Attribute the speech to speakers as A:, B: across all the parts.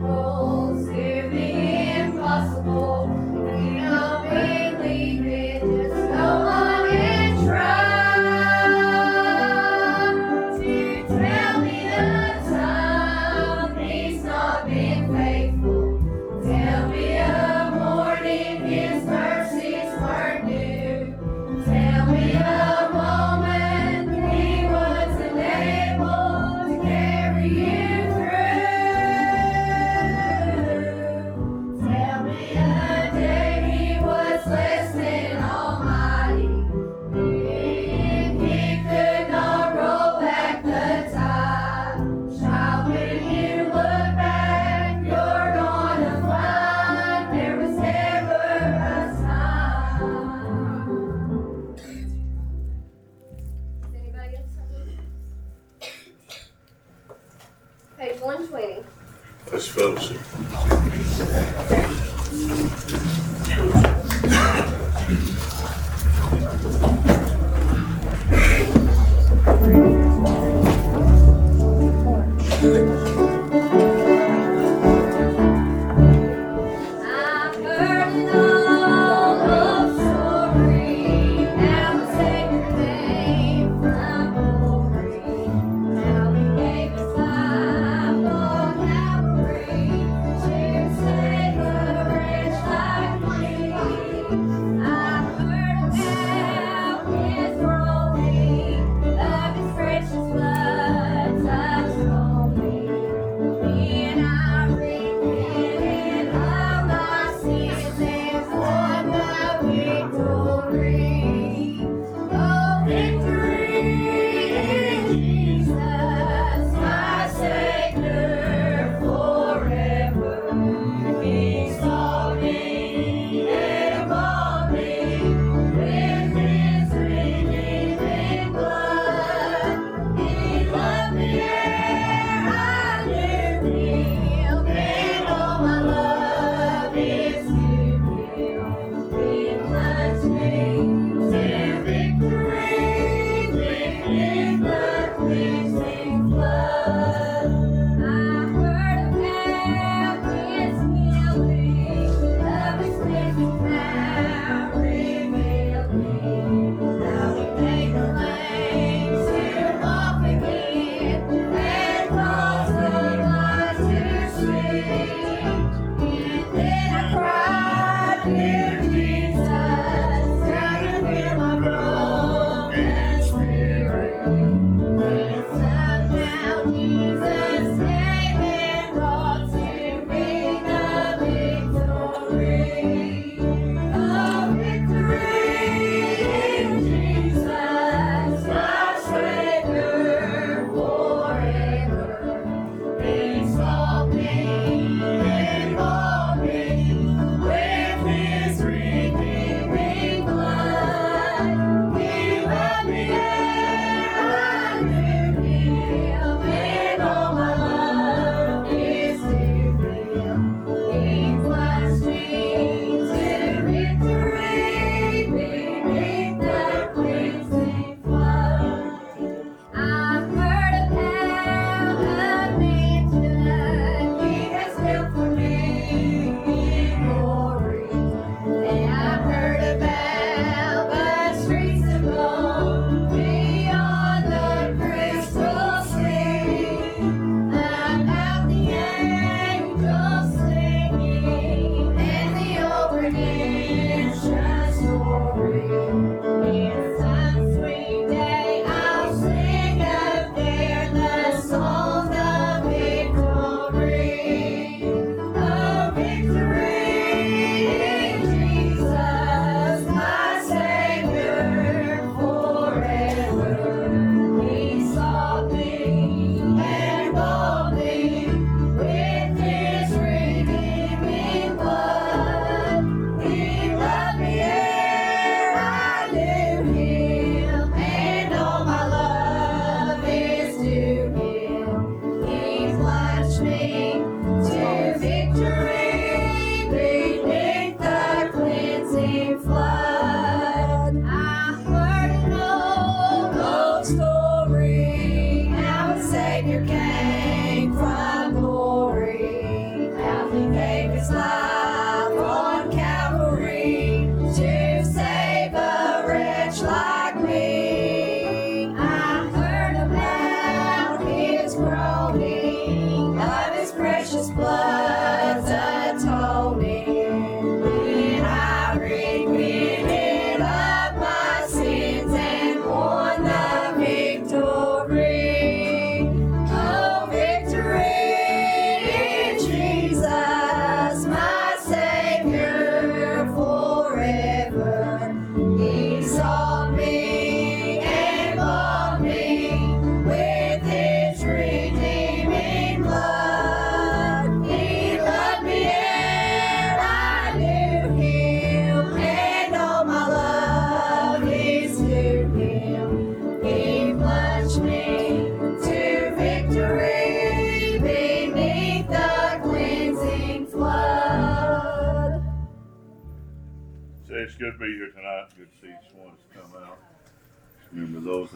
A: miracles,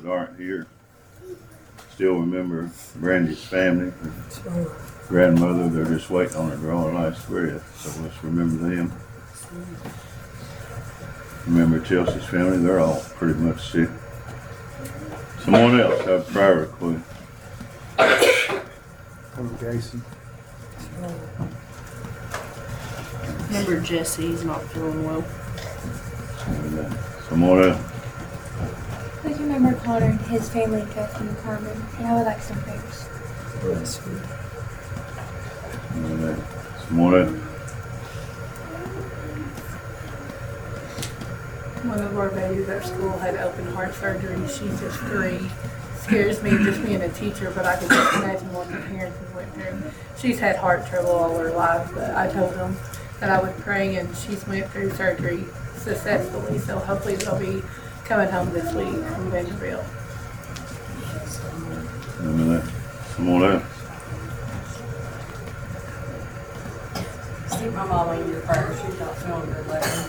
B: that aren't here. Still remember Brandy's family, her grandmother. They're just waiting on her growing last breath. So let's remember them. Remember Chelsea's family. They're all pretty much sick. Someone else have a prayer request.
C: Congregation.
D: Remember Jesse's not feeling well.
B: Someone else.
E: Please remember Connor and his family, Kathy and Carmen, and I would like some prayers.
B: Remember that. Someone else.
D: One of our babies at school had open heart surgery. She's just three. Scares me just being a teacher, but I can just imagine what the parents have went through. She's had heart trouble all her life, but I told them that I would pray, and she's went through surgery successfully. So hopefully they'll be coming home this week from Vanderbilt.
B: Remember that. Someone else.
F: Keep my mama in your prayers, she's not feeling good lately.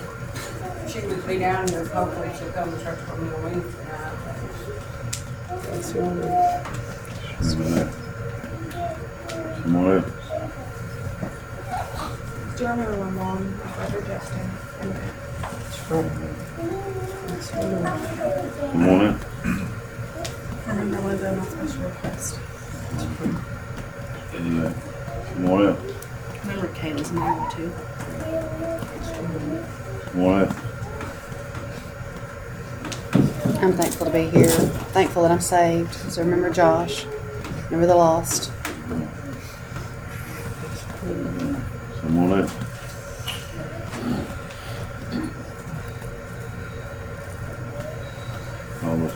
F: She would be down here, hopefully she'll come to church for me on Wednesday night.
B: Remember that. Someone else.
E: Do you remember my mom, my brother Justin, and
B: Someone else.
D: Remember Linda, my special request.
B: Remember that. Someone.
D: Remember Kayla's mom too.
B: Someone else.
G: I'm thankful to be here. Thankful that I'm saved. So remember Josh. Remember the lost.
B: Someone else. All those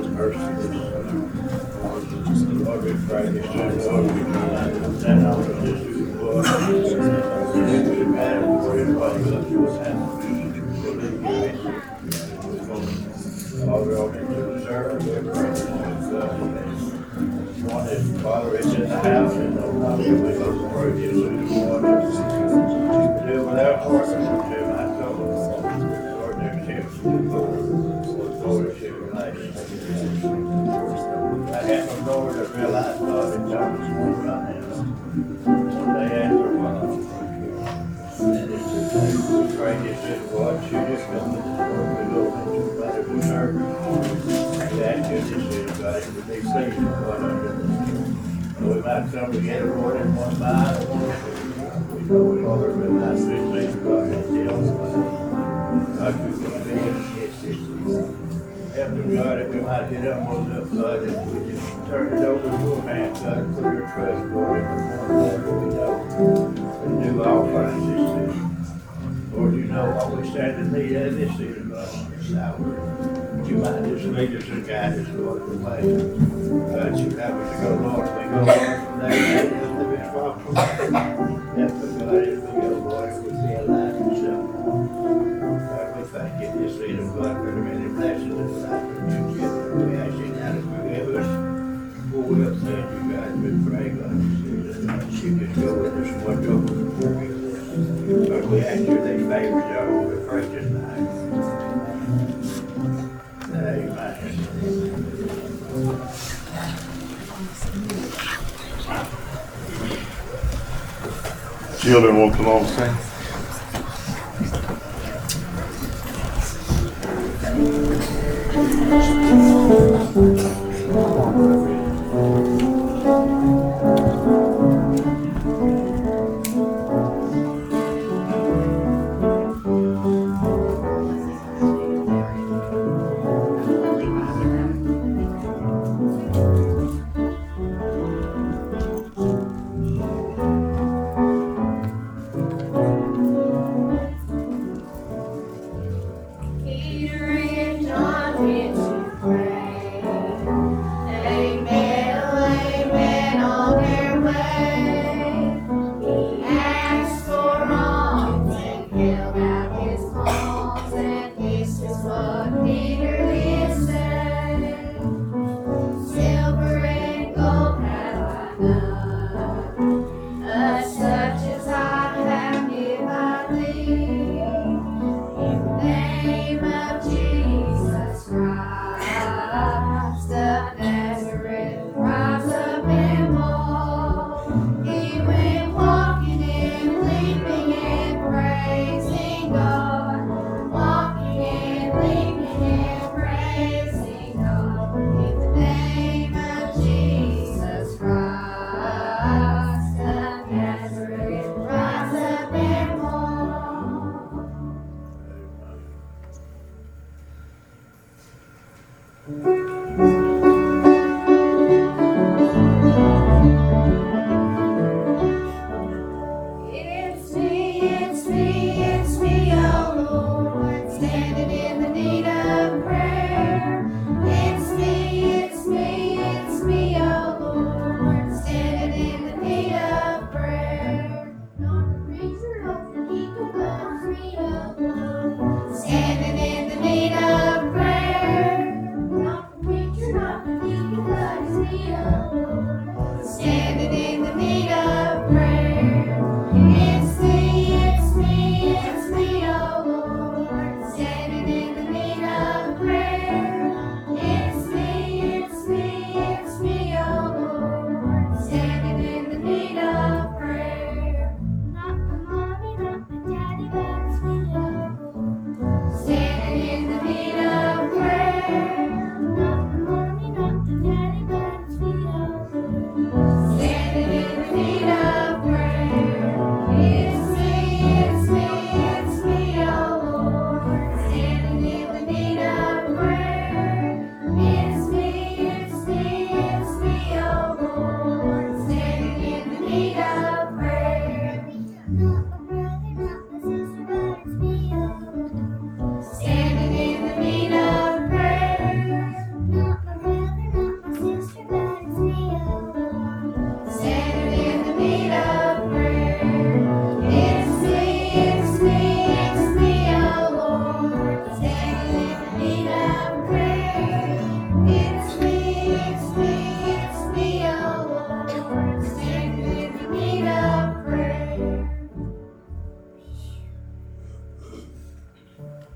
B: seven Father, it saved, God, under the we might come together, Lord, in one mind. We know we are with us, we please God, and deal with God, you can be in it. Help us, God, that we might get up on up, God, and we just turn it over to your hand, God, put your trust, the one Lord, we know. And do all things this day. Lord, you know we stand in need of this season, God, this hour. You might just lead us and guide us, Lord, the way. God, you have to go, Lord, we go, Lord, just live it from. Help us, God, as we go, Lord, we feel alive and so. God, we thank you this season, God, for the many blessings and life that you give. We ask you now to forgive us. For we have said you, God, we pray, God, that you just go with us and watch over us. Lord, we ask you that favors you, we pray tonight.
A: The walking one the
B: same.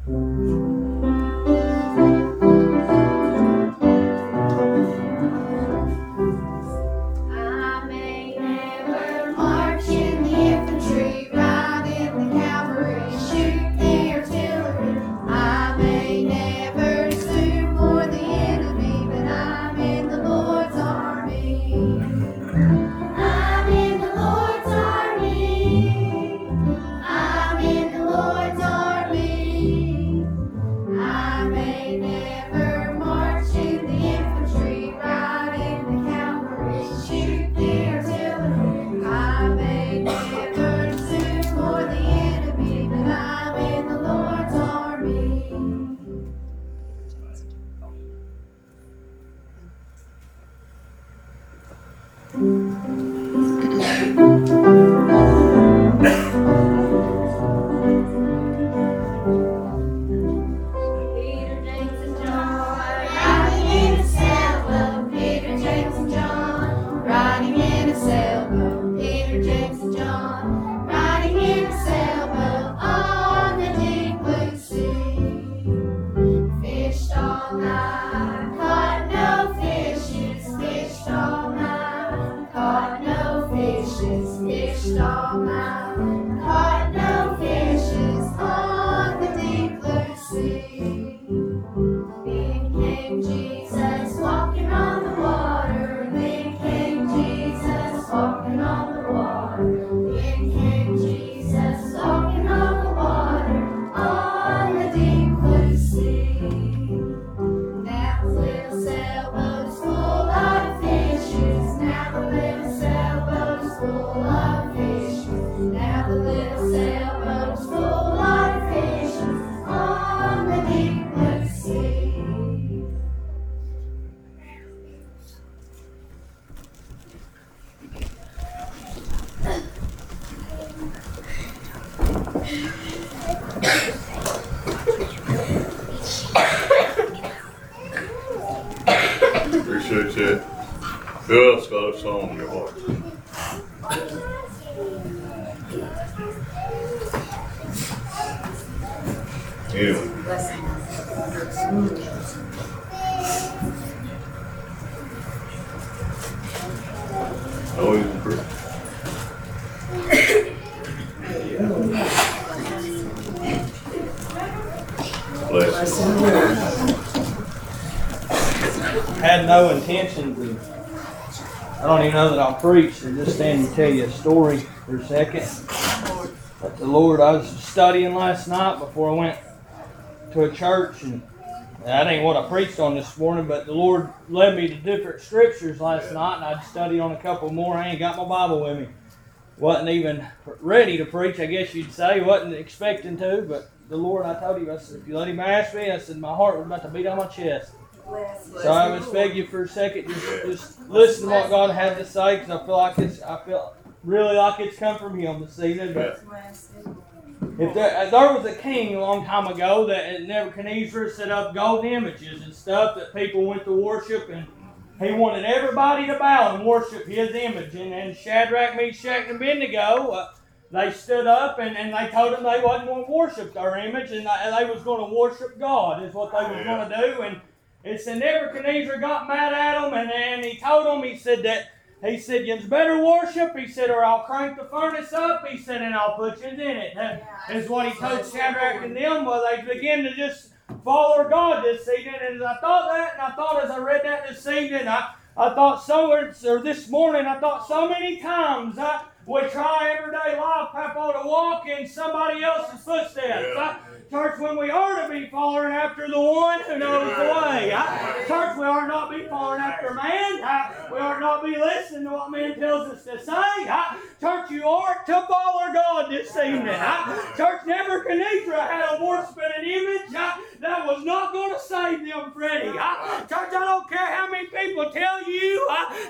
B: Oh. Preach
C: and just stand and tell you a story for a second. But the Lord, I was studying last night before I went to a church, and that ain't what I preached on this morning. But the Lord led me to different scriptures last night, and I'd studied on a couple more. I ain't got my Bible with me. Wasn't even ready to preach, I guess you'd say. Wasn't expecting to, but the Lord, I told you, I said, if you let Him ask me, I said, my heart was about to beat on my chest. So I would beg you for a second, just just listen to what God had to say, because I feel like it's I feel really like it's come from Him this evening. But if there, if there was a king a long time ago that Nebuchadnezzar set up golden images and stuff that people went to worship, and he wanted everybody to bow and worship his image. And, and Shadrach, Meshach, and Abednego, uh, they stood up and, and they told him they wasn't going to worship their image, and they, they was going to worship God is what they was going to do. And it said Nebuchadnezzar got mad at him, and, and he told him, he said that, he said, you better worship, he said, or I'll crank the furnace up, he said, and I'll put you in it. That is what he told Shadrach and them, well, they began to just follow God this evening, and as I thought that, and I thought as I read that this evening, I, I thought so, or this morning, I thought so many times, I, we try everyday life, Papa, to walk in somebody else's footsteps.
B: Yeah.
C: I, Church, when we are to be following after the one who knows the way. Church, we are not be following after man. We are not be listening to what man tells us to say. Church, you are to follow God this evening. I, church, Nebuchadnezzar had a worshiping image that was not going to save them, Freddie. Church, I don't care how many people tell you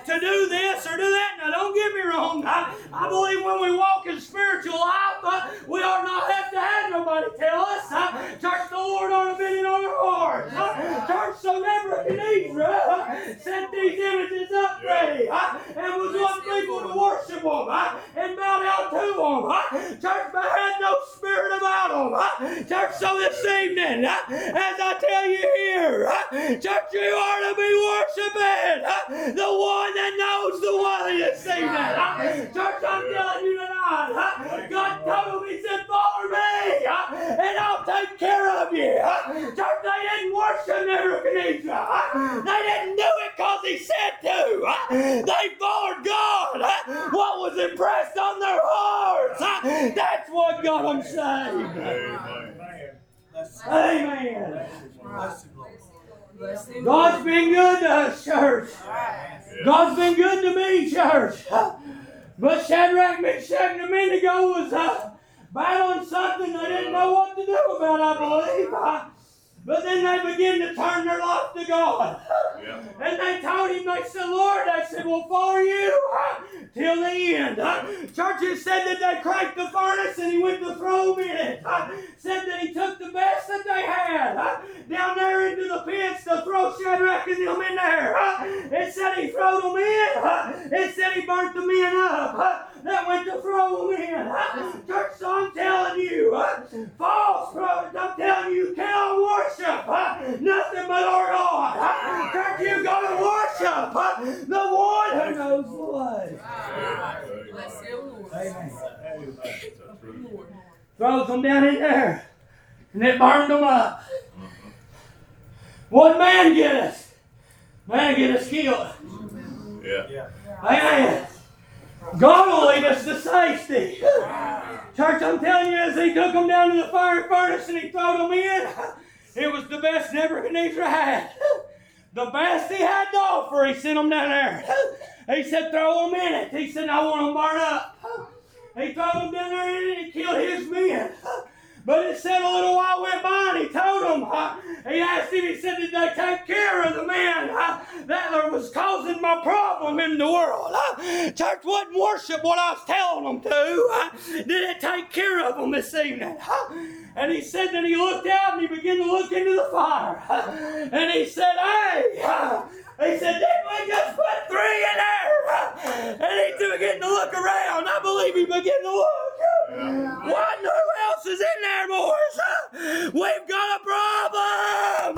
C: to do this or do that. Now, don't get me wrong. I, I believe when we walk in spiritual life, uh, we ought not have to nobody tell us. Uh, church, the Lord ought to be in our hearts. Uh, church, so Nebuchadnezzar uh, set these images up, Freddie, uh, and was wanting people to worship them uh, and bow down to them. Uh, church, but had no spirit about them. Uh, church, so this evening, uh, as I tell you here, uh, church, you are to be worshiping uh, the one that knows the way this evening. Uh, church, I'm telling you tonight, uh, God told me, said, follow me, uh, and I'll take care of you. Uh, church, they didn't worship Nebuchadnezzar. Uh, they didn't do it because he said to. Uh, they followed God. Uh, what was impressed on their hearts. That's what got them saved.
B: Amen.
C: Amen. God's been good to us, church. God's been good to me, church. But Shadrach, Meshach, and Abednego was uh, battling something they didn't know what to do about, I believe. Uh, but then they begin to turn their life to God.
B: Yeah.
C: And they told him, they said, Lord, they said, we'll follow you uh, till the end. Uh, churches said that they cranked the furnace and he went to throw them in it. Uh, said that he took the best that they had uh, down there into the pits to throw Shadrach and them in there. Uh, it said he threw them in. Uh, it said he burnt the men up. Uh, that went to throw them in. Church, so I'm telling you, uh, false prophets, I'm telling you, you cannot worship uh, nothing but our God. Uh, church, you got to worship uh, the one who knows the way. Amen. Throws them down in there, and it burned them up. What man get us? Man get us killed.
B: Yeah.
C: Amen. God will lead us to safety. Church, I'm telling you, as he took them down to the fire furnace and he threw them in, it was the best Nebuchadnezzar had. The best he had to offer, he sent them down there. He said, throw them in it. He said, I want them burned up. He threw them down there and he killed his men. But it said a little while went by and he told him, he asked him, he said, did they take care of the man that was causing my problem in the world? Church wouldn't worship what I was telling them to. Did it take care of them this evening? And he said that he looked out and he began to look into the fire. And he said, hey, He said, didn't we just put three in there? And he began to look around. I believe he began to look. What? Who else is in there, boys? We've got a problem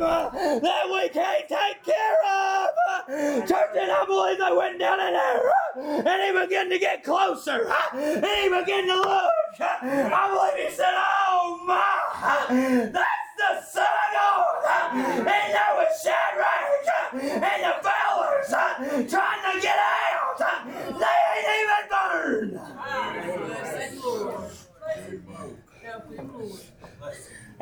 C: that we can't take care of. Church, and I believe they went down in there. And he began to get closer. And he began to look. I believe he said, Oh my, that's the Son of God. And there was Shadrach and the fellas uh, trying to get out. Uh, they ain't even burned.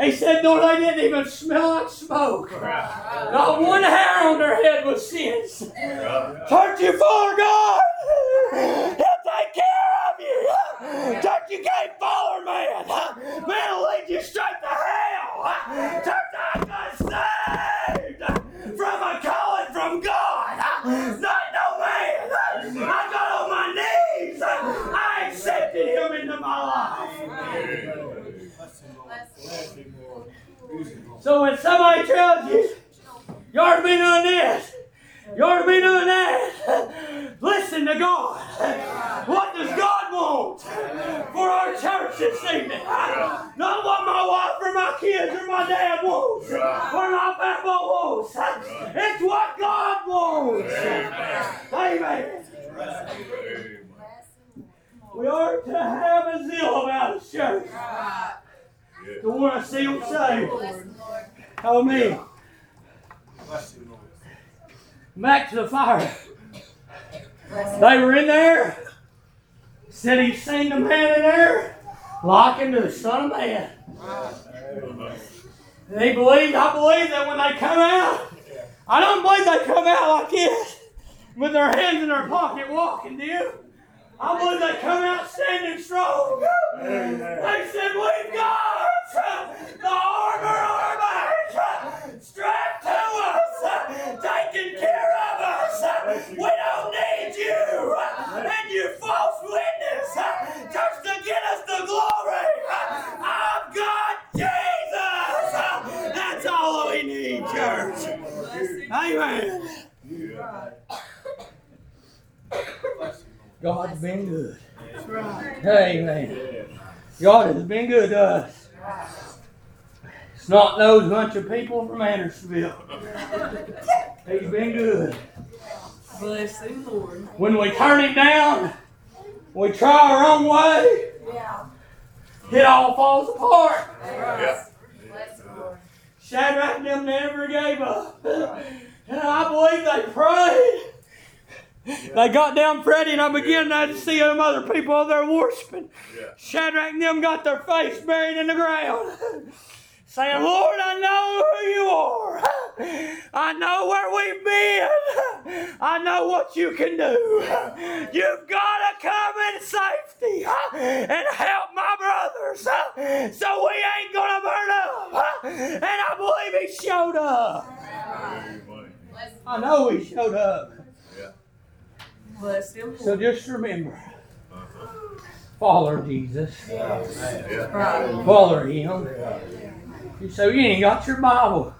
C: He said, no, they didn't even smell like smoke. Not one hair on their head was singed. Church, you for God. He'll take care of you. Church, you can't follow man. Man will lead you straight to hell. Church, I got saved from a calling from God. Not no man. I got on my knees. I accepted him into my life. So when somebody tells you, you ought to be doing this, you ought to be doing that, listen to God. What does God want for our church this evening? Not what my wife or my kids or my dad wants or my papa wants. It's what God wants. Amen. We are to have a zeal about the church. To want to see them saved. Oh me. Back to the fire. They were in there. Said he seen the man in there, locking to the Son of Man. And he believed, I believe that when they come out, I don't believe they come out like this, with their hands in their pocket walking, do you? I believe they come out standing strong. They said, We've got the armor on our back, strapped to us, taking care of us. We don't need you and you false witness just to get us the glory. I've got Jesus. That's all we need, church. Amen. God's been good. Amen. God has been good to us. It's not those bunch of people from Andersonville. He's been good.
D: Bless the Lord.
C: When we turn him down, we try our own way, Yeah. it all falls apart. Shadrach and them never gave up. And I believe they prayed. They got down Freddie and I began to see them other people over there worshiping. Shadrach and them got their face buried in the ground. Saying, Lord, I know who you are. I know where we've been. I know what you can do. You've got to come in safety and help my brothers. So we ain't going to burn up. And I believe he showed up. I know he showed up.
D: Bless him.
C: So just remember, follow Jesus, follow Him. Say you ain't got your Bible.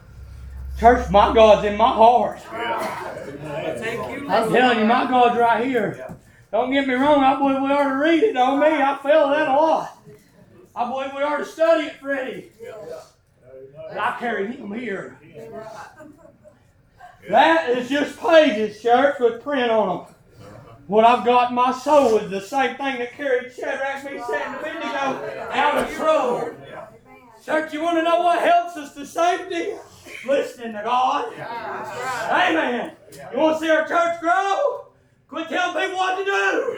C: Church, my God's in my heart. I'm telling you, my God's right here. Don't get me wrong, I believe we ought to read it on me. I feel that a lot. I believe we ought to study it, Freddie. But I carry him here. That is just pages, church, with print on them. What I've got in my soul is the same thing that carried Shadrach, Meshach, and Abednego out of trouble. Church, you want to know what helps us to safety? Listening to God. Amen. You want to see our church grow? Quit telling people what to do.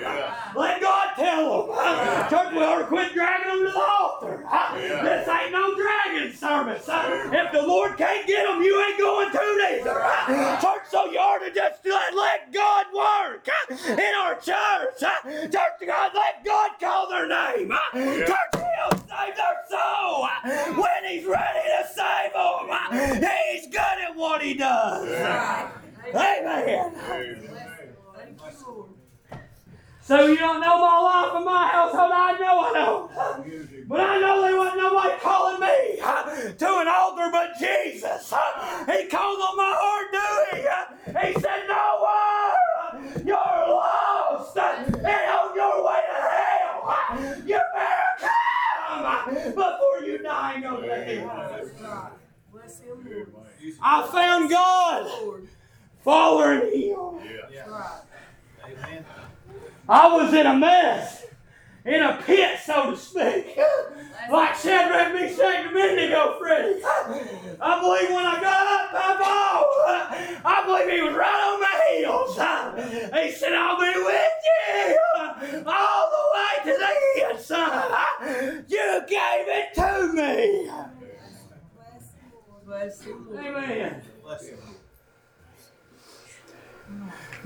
C: Let God tell them. Church, we ought to quit dragging them to the altar. This ain't no dragging service. If the Lord can't get them, you ain't going to neither. Church, so you ought to just let, let God work in our church. Church, God, let God call their name. Church, He'll save their soul when He's ready to save them. He's good at what He does. Amen. So you don't know my life and my household. I know I know. But I know there wasn't nobody calling me to an altar but Jesus. He called on my heart, do he? He said, No one. You're lost uh, and on your way to hell. You better come uh, before you die and go
H: to.
C: I found God following him. Yeah.
B: Amen.
C: I was in a mess, in a pit, so to speak. Like Shadrach, Meshach, and Abednego, Freddie. I believe when I got up, Papa, I believe he was right on my heels. He said, I'll be with you all the way to the end, son. You gave it to me.
F: Bless you.
C: Amen.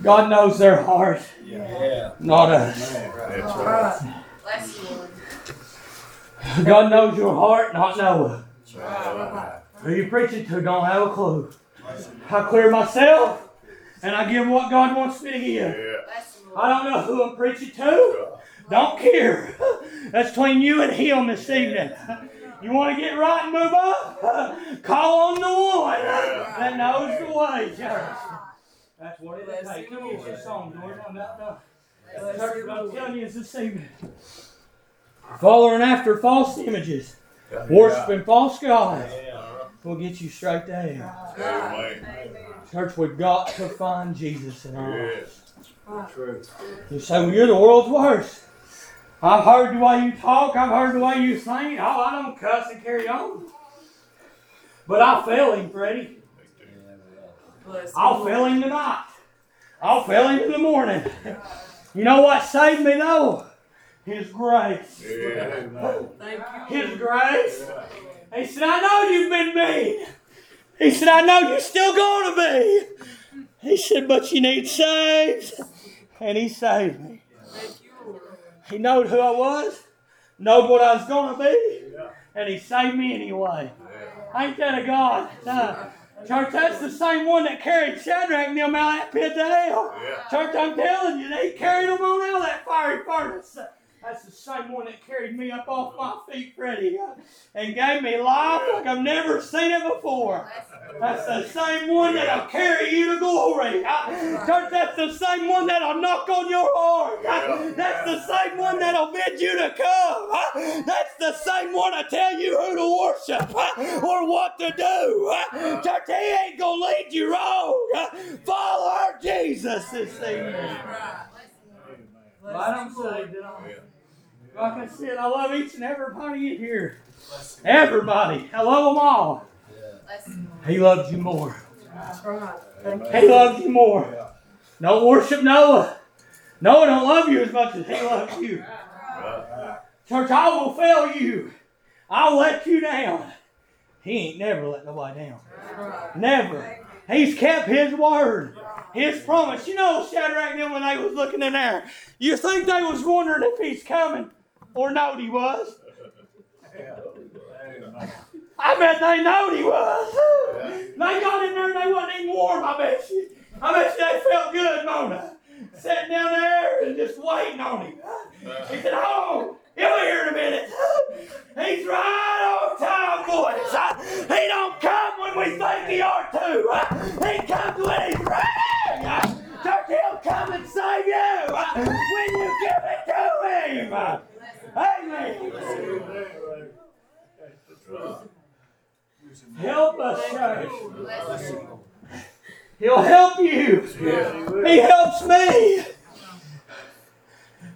C: God knows their heart,
B: Yeah.
C: not us.
B: That's right.
F: Bless you, Lord.
C: God knows your heart, not Noah.
B: That's right.
C: Who you preaching to don't have a clue. I clear myself and I give what God wants me to give.
B: Yeah.
F: Bless you,
C: I
F: Lord.
C: don't know who I'm preaching to. Don't care. That's between you and Him this evening. You want to get right and move up? Call on the one that knows the way, church. That's what it takes. Come on, get your song, Jordan. I'm about done. Church, I'm telling you is this evening. Following after false images, worshiping false gods—we'll get you straight to hell. Church, we've got to find Jesus in our lives.
B: Yes. True.
C: You say, well, you're the world's worst. I've heard the way you talk. I've heard the way you sing. Oh, I don't cuss and carry on. But I fail him, Freddie.
F: Bless
C: I'll
F: Lord.
C: fail him tonight. I'll fail him in the morning. You know what saved me, though? His grace.
B: Yeah.
C: His grace. He said, I know you've been mean. He said, I know you're still going to be. He said, but you need saved. And he saved me.
F: Thank you, Lord.
C: He knowed who I was, knowed what I was going to be, and he saved me anyway. Ain't that a God? Church, that's the same one that carried Shadrach and them out of that pit to hell.
B: Yeah.
C: Church, I'm telling you, they carried them on out of that fiery furnace. That's the same one that carried me up off my feet, Freddie, uh, and gave me life like I've never seen it before. That's the same one that'll carry you to glory. Church, that's the same one that'll knock on your heart. That's the same one that'll bid you to come. That's the same one to tell you who to worship uh, or what to do. Church, he ain't gonna lead you wrong. Follow our Jesus this evening. On Like I said, I love each and everybody in here. Everybody. I love them all. He loves you more. He loves you more. Don't worship Noah. Noah don't love you as much as he loves you. Church, I will fail you. I'll let you down. He ain't never let nobody down. Never. He's kept his word. His promise. You know, Shadrach and when they was looking in there, you think they was wondering if he's coming or knowed he was? I bet they knowed he was. They got in there and they wasn't even warm, I bet you. I bet you they felt good, Mona. Sitting down there and just waiting on him. He said, Oh, he'll be here in a minute. He's right on time, boys. He don't come when we think he ought to. He comes when he's ready. Church, he'll come and save you when you give it to him. Amen. Help us, church. He'll help you. He helps me.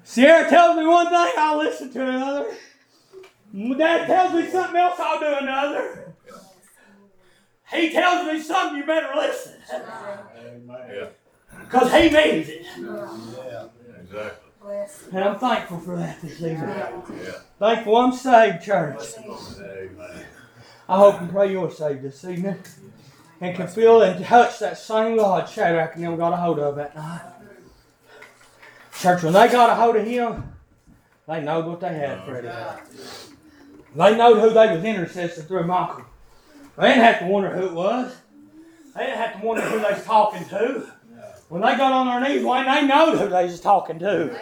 C: Sierra tells me one thing, I'll listen to another. Dad tells me something else, I'll do another. He tells me something, you better listen. Because he means it.
B: Yeah, Exactly.
C: And I'm thankful for that this evening.
B: Yeah.
C: Thankful I'm saved, church.
B: Amen.
C: I hope and pray you're saved this evening. And can feel and touch that same God Shadrach and them got a hold of that night. Church, when they got a hold of him, they knowed what they had, Freddie. They knowed who they was intercessing through Michael. They didn't have to wonder who it was. They didn't have to wonder who they was talking to. When they got on their knees, Wayne, they knowed who they was talking to.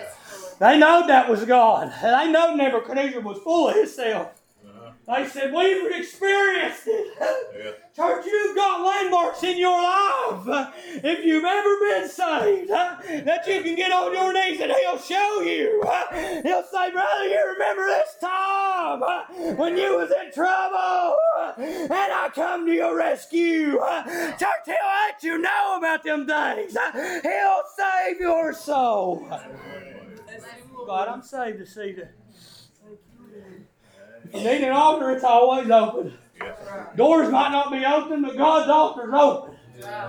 C: They knowed that was God. They knowed Nebuchadnezzar was full of himself. Uh-huh. They said, We've experienced it. Church, you've got landmarks in your life uh, if you've ever been saved, uh, that you can get on your knees and He'll show you. uh, He'll say, Brother, you remember this time when you was in trouble and I come to your rescue. Church, He'll let you know about them things. He'll save your soul. God, I'm saved to see that. If you need an altar, it's always open. Doors might not be open, but God's altar's open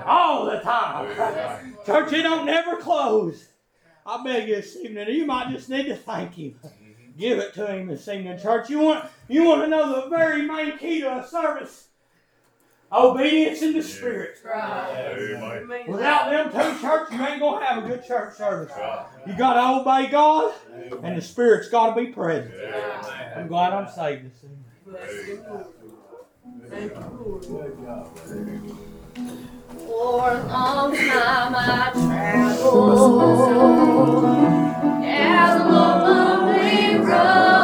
C: all the time. Church, it don't never close. I beg you this evening, you might just need to thank Him. Mm-hmm. Give it to Him this evening, church. You want you want to know the very main key to a service? Obedience in the Spirit.
B: Amen.
C: Without them two, church, you ain't gonna have a good church service. You gotta obey God, and the Spirit's gotta be present. I'm glad I'm saved this evening.
F: Bless you, Lord. Thank you, Lord.
A: For a long time I traveled down a lonely road.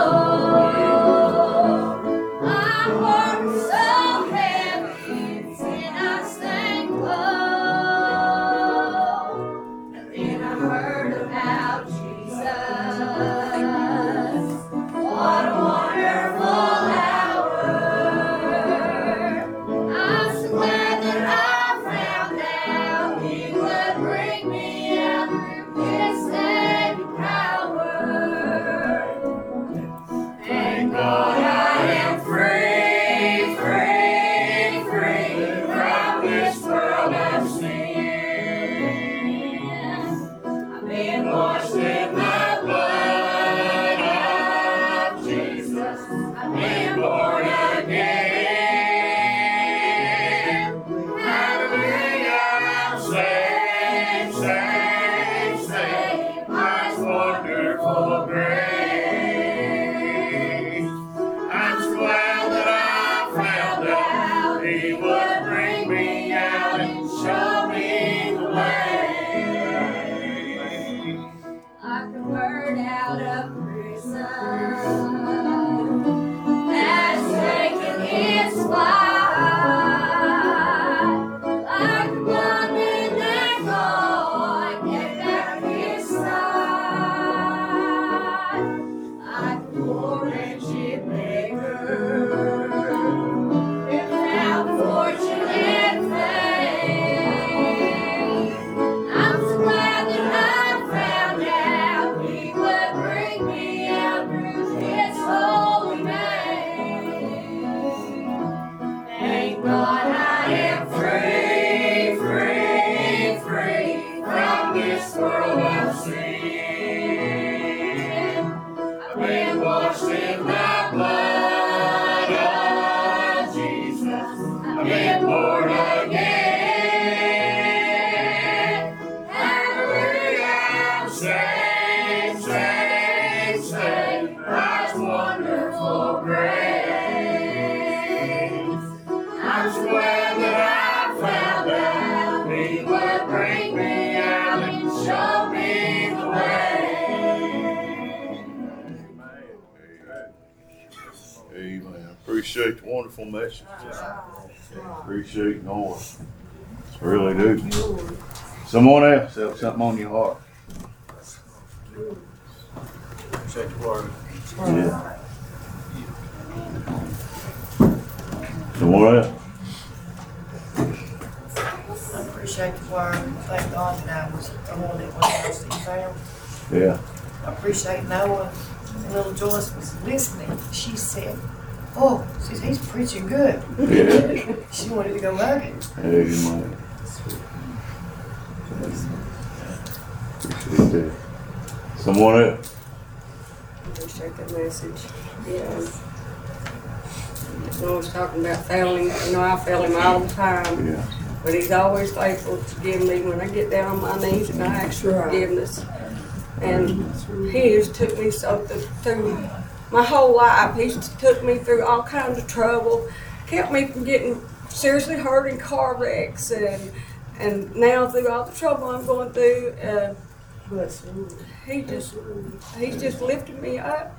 A: Wonderful
B: message. Appreciate knowing. Really do. Someone else have something on your heart.
H: Appreciate the word.
B: Yeah. Someone else?
I: I appreciate the word. Thank God that I was the one that went out to found.
B: Yeah.
I: I appreciate Noah. Little Joyce was listening. She said, Oh, she says, he's preaching good.
B: Yeah.
I: She wanted to go back and
B: Amen. Appreciate that. Someone else?
F: Appreciate that message. Yes. No one's talking about failing, you know, I fail him all the time,
B: Yeah.
F: but he's always faithful to give me when I get down on my knees and I ask for forgiveness. And he has took me so th- through my whole life. He's took me through all kinds of trouble, kept me from getting seriously hurt in car wrecks, and and now through all the trouble I'm going through, uh, he just he's just lifted me up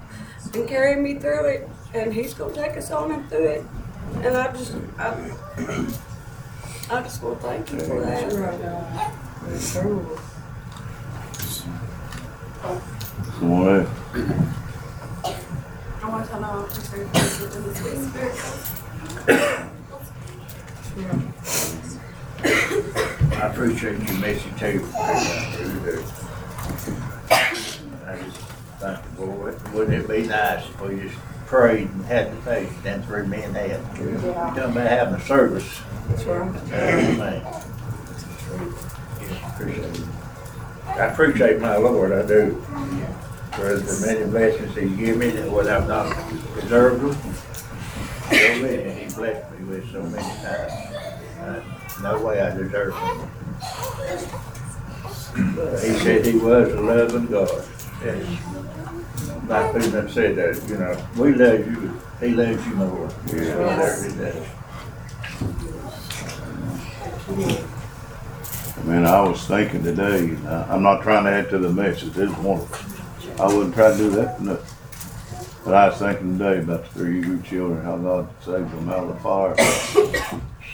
F: and carried me through it, and he's gonna take us on and through it. And I just I, I just want to thank you for that.
B: Someone else.
F: I want to know I appreciate you in the Sweet Spirit.
B: I appreciate your message too. I really do. I just think, boy, wouldn't it be nice if we just prayed and had the faith them three men had? You talking about having a service,
F: That's right.
B: everything. Yeah, appreciate it. I appreciate my Lord, I do. For the many blessings he give me that what I've not deserved them. So many, he blessed me with so many times. Uh, No way I deserve them. He said he was a loving God. Yes. Like people have said that, you know, we love you, he loves you more.
F: Yes.
B: He does.
H: Man, I was thinking today, I- I'm not trying to add to the message, it's wonderful. I wouldn't try to do that nothing. But I was thinking today about the three Hebrew children, how God saved them out of the fire.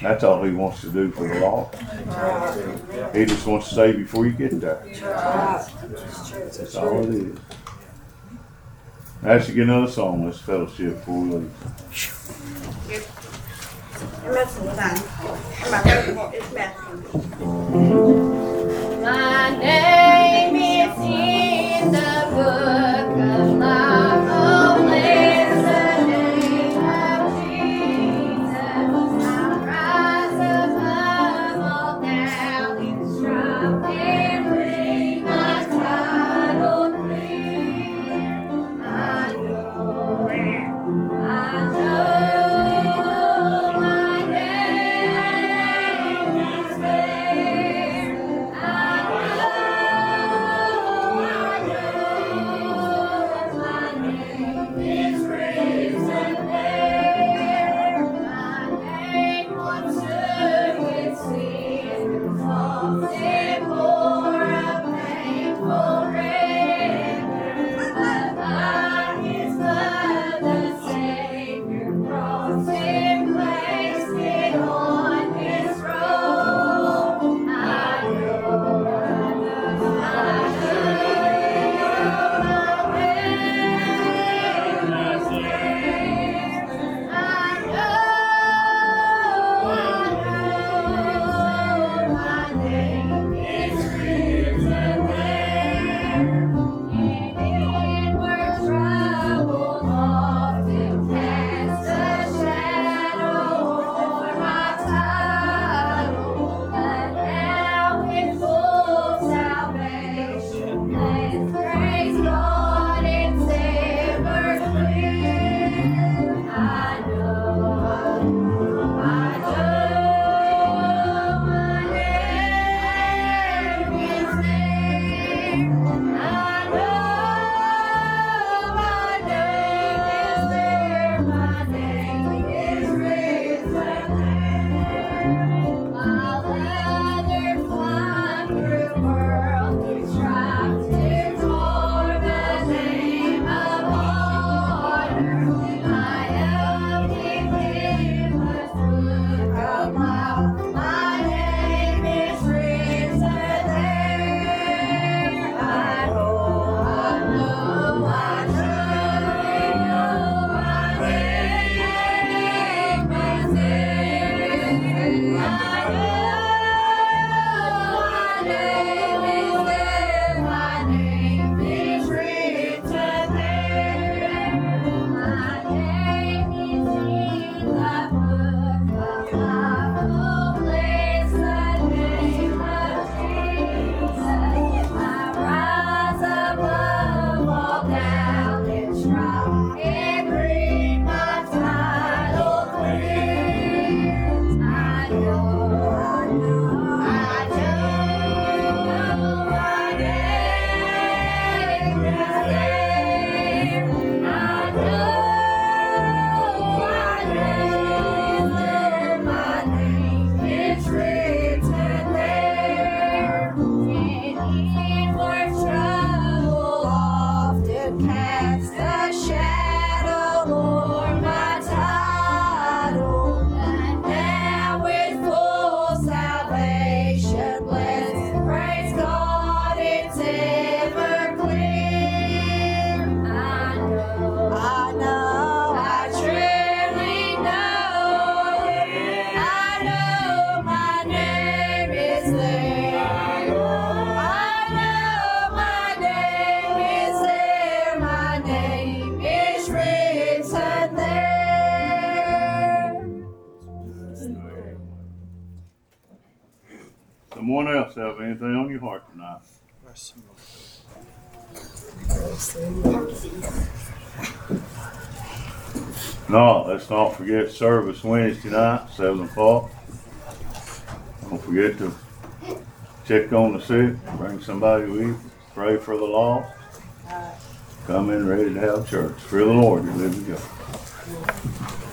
H: That's all he wants to do for the law. He just wants to save before you get there. That's all it is. Let's get another song, let's fellowship before we leave.
A: My name is in the book
H: strong. No, let's not forget service Wednesday night, seven o'clock. Don't forget to check on the sick, bring somebody with you, pray for the lost. Come in ready to have church. For the Lord, you live and go.